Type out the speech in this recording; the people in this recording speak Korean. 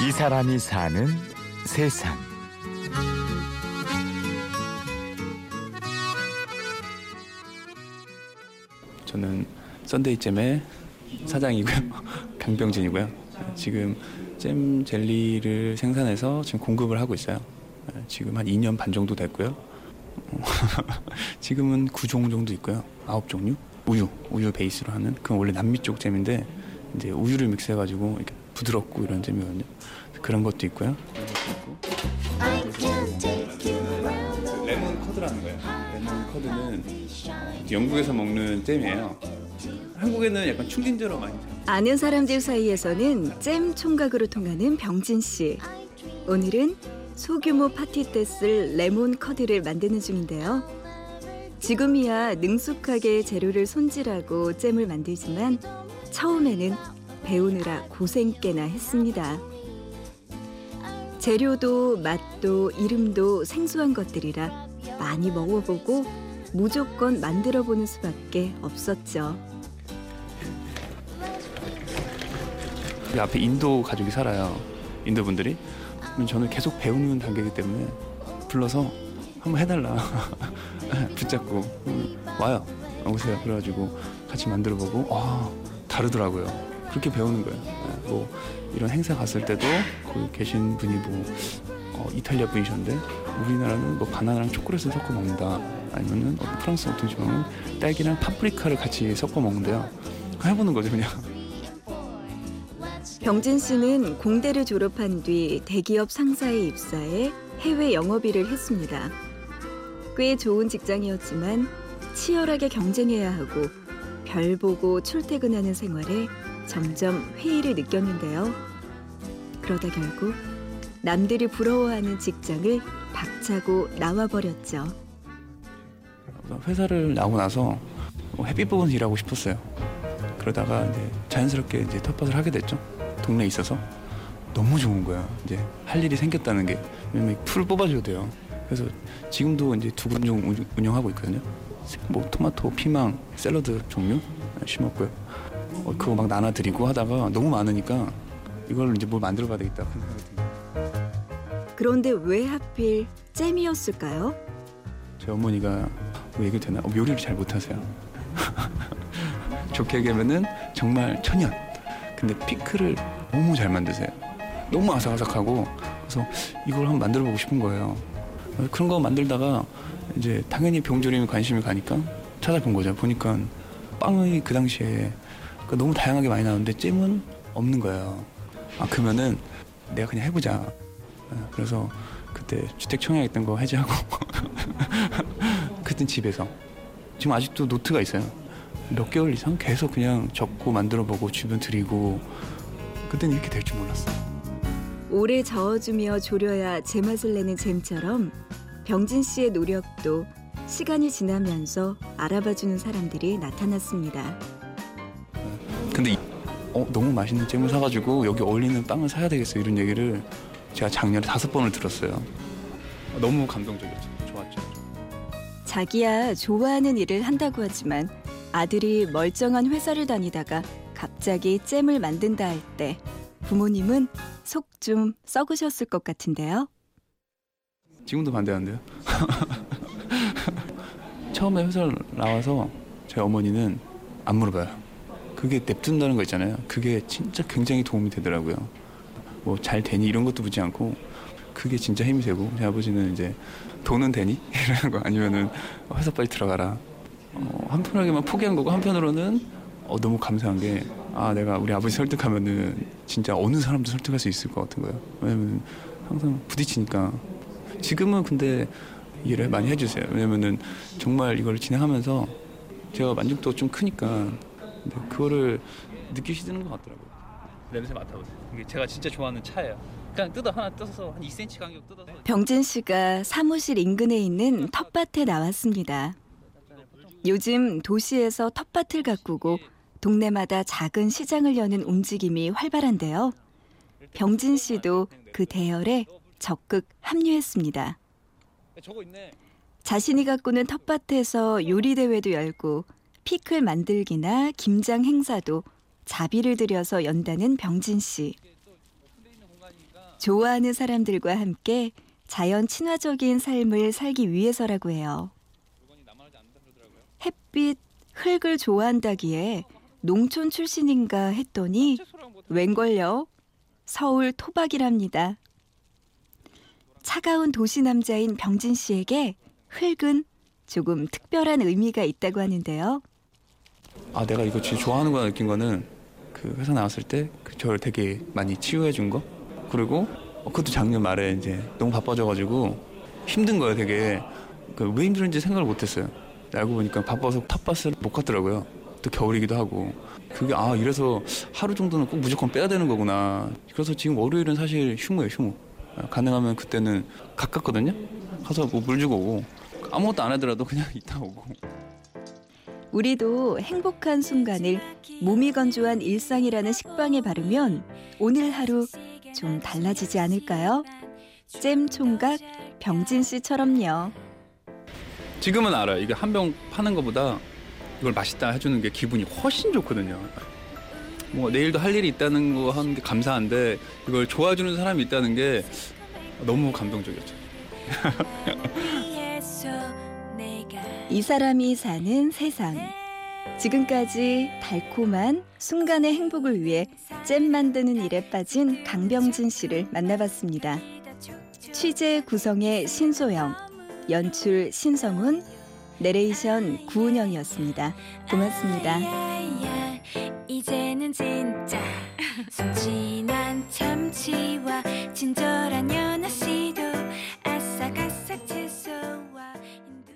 이 사람이 사는 세상. 저는 썬데이잼의 사장이고요. 강병진이고요. 지금 잼 젤리를 생산해서 지금 공급을 하고 있어요. 지금 한 2년 반 정도 됐고요. 지금은 9종 정도 있고요. 9종류? 우유, 우유 베이스로 하는 그건 원래 남미 쪽 잼인데 이제 우유를 mix해가지고 이렇게 부드럽고 이런 잼이거든요. 그런 것도 있고요. 레몬 커드라는 거예요. 레몬 커드는 영국에서 먹는 잼이에요. 한국에는 약간 충진제로 많이 아는 사람들 사이에서는 잼 총각으로 통하는 병진 씨. 오늘은 소규모 파티 때 쓸 레몬 커드를 만드는 중인데요. 지금이야 능숙하게 재료를 손질하고 잼을 만들지만 처음에는 배우느라 고생 꽤나 했습니다. 재료도 맛도 이름도 생소한 것들이라 많이 먹어보고 무조건 만들어 보는 수밖에 없었죠. 그 앞에 인도 가족이 살아요. 인도 분들이. 저는 계속 배우는 단계이기 때문에 불러서 한번 해달라. 붙잡고 음, 와요. 오세요. 그래가지고 같이 만들어보고 아 다르더라고요. 그렇게 배우는 거예요. 네, 뭐 이런 행사 갔을 때도 거기 계신 분이 뭐 어, 이탈리아 분이셨는데 우리나라는 뭐 바나나랑 초콜릿을 섞어 먹는다. 아니면은 어, 프랑스 어떤 지방은 딸기랑 파프리카를 같이 섞어 먹는데요. 해보는 거죠 그냥. 병진 씨는 공대를 졸업한 뒤 대기업 상사에 입사해 해외 영업일을 했습니다. 꽤 좋은 직장이었지만 치열하게 경쟁해야 하고 별 보고 출퇴근하는 생활에 점점 회의를 느꼈는데요. 그러다 결국 남들이 부러워하는 직장을 박차고 나와버렸죠. 회사를 나오고 나서 뭐 햇빛 보면서 일하고 싶었어요. 그러다가 이제 자연스럽게 이제 텃밭을 하게 됐죠. 동네에 있어서 너무 좋은 거야. 이제 할 일이 생겼다는 게 왜냐면 풀 뽑아줘야 돼요. 그래서 지금도 이제 두 군종 운영하고 있거든요. 뭐 토마토, 피망, 샐러드 종류 심었고요. 어, 그거 막 나눠드리고 하다가 너무 많으니까 이걸 이제 뭘 만들어 봐야 되겠다 그 생각이 듭니다. 그런데 왜 하필 잼이었을까요? 제 어머니가 뭐 얘기 되나? 어, 요리를 잘 못하세요. 좋게 얘기하면은 정말 천연. 근데 피클을 너무 잘 만드세요. 너무 아삭아삭하고 그래서 이걸 한번 만들어 보고 싶은 거예요. 그런 거 만들다가 이제 당연히 병조림에 관심이 가니까 찾아본 거죠. 보니까 빵이 그 당시에 그러니까 너무 다양하게 많이 나오는데 잼은 없는 거예요. 아 그러면은 내가 그냥 해보자. 그래서 그때 주택 청약했던 거 해제하고 그땐 집에서 지금 아직도 노트가 있어요. 몇 개월 이상 계속 그냥 적고 만들어보고 주변 드리고 그땐 이렇게 될 줄 몰랐어요. 오래 저어주며 졸여야 제맛을 내는 잼처럼 병진 씨의 노력도 시간이 지나면서 알아봐주는 사람들이 나타났습니다. 근데 이, 어, 너무 맛있는 잼을 사가지고 여기 어울리는 빵을 사야 되겠어 이런 얘기를 제가 작년에 다섯 번을 들었어요. 너무 감동적이었죠. 좋았죠. 자기야 좋아하는 일을 한다고 하지만 아들이 멀쩡한 회사를 다니다가 갑자기 잼을 만든다 할 때 부모님은 속 좀 썩으셨을 것 같은데요. 지금도 반대하는데요. 처음에 회사를 나와서 제 어머니는 안 물어봐요. 그게 냅둔다는 거 있잖아요. 그게 진짜 굉장히 도움이 되더라고요. 뭐 잘 되니 이런 것도 묻지 않고 그게 진짜 힘이 되고 제 아버지는 이제 돈은 되니 이러는 거 아니면은 회사 빨리 들어가라. 어, 한편으로만 포기한 거고 한편으로는 어, 너무 감사한 게 아 내가 우리 아버지 설득하면은 진짜 어느 사람도 설득할 수 있을 것 같은 거예요. 왜냐면 항상 부딪히니까 지금은 근데 이해를 많이 해주세요. 왜냐면은 정말 이걸 진행하면서 제가 만족도가 좀 크니까 그거를 느끼시는 것 같더라고요. 냄새 맡아보세요. 이게 제가 진짜 좋아하는 차예요. 그냥 뜯어 하나 뜯어서 한 2cm 간격 뜯어서 병진 씨가 사무실 인근에 있는 텃밭에 나왔습니다. 요즘 도시에서 텃밭을 가꾸고 동네마다 작은 시장을 여는 움직임이 활발한데요. 병진 씨도 그 대열에 적극 합류했습니다. 자신이 가꾸는 텃밭에서 요리 대회도 열고 피클 만들기나 김장 행사도 자비를 들여서 연다는 병진 씨. 좋아하는 사람들과 함께 자연 친화적인 삶을 살기 위해서라고 해요. 햇빛, 흙을 좋아한다기에 농촌 출신인가 했더니 웬걸요? 서울 토박이랍니다. 차가운 도시 남자인 병진 씨에게 흙은 조금 특별한 의미가 있다고 하는데요. 아 내가 이거 진짜 좋아하는구나 느낀 거는 그 회사 나왔을 때 그 저를 되게 많이 치유해 준 거. 그리고 어, 그것도 작년 말에 이제 너무 바빠져가지고 힘든 거예요 되게. 그 왜 힘들었는지 생각을 못했어요. 알고 보니까 바빠서 텃밭을 못 갔더라고요. 또 겨울이기도 하고. 그게 아 이래서 하루 정도는 꼭 무조건 빼야 되는 거구나. 그래서 지금 월요일은 사실 휴무예요 휴무. 아, 가능하면 그때는 가깝거든요. 가서 뭐 물 주고 오고 아무것도 안 하더라도 그냥 있다 오고. 우리도 행복한 순간을 몸이 건조한 일상이라는 식빵에 바르면 오늘 하루 좀 달라지지 않을까요? 잼 총각 병진 씨처럼요. 지금은 알아요. 이게 한 병 파는 것보다 이걸 맛있다 해주는 게 기분이 훨씬 좋거든요. 뭐 내일도 할 일이 있다는 거 하는 게 감사한데 이걸 좋아해주는 사람이 있다는 게 너무 감동적이었죠. 이 사람이 사는 세상. 지금까지 달콤한 순간의 행복을 위해 잼 만드는 일에 빠진 강병진 씨를 만나봤습니다. 취재 구성의 신소영, 연출 신성훈, 내레이션 구은영이었습니다. 고맙습니다. 이제는 진짜 순진한 참치와 친절한 연아 씨도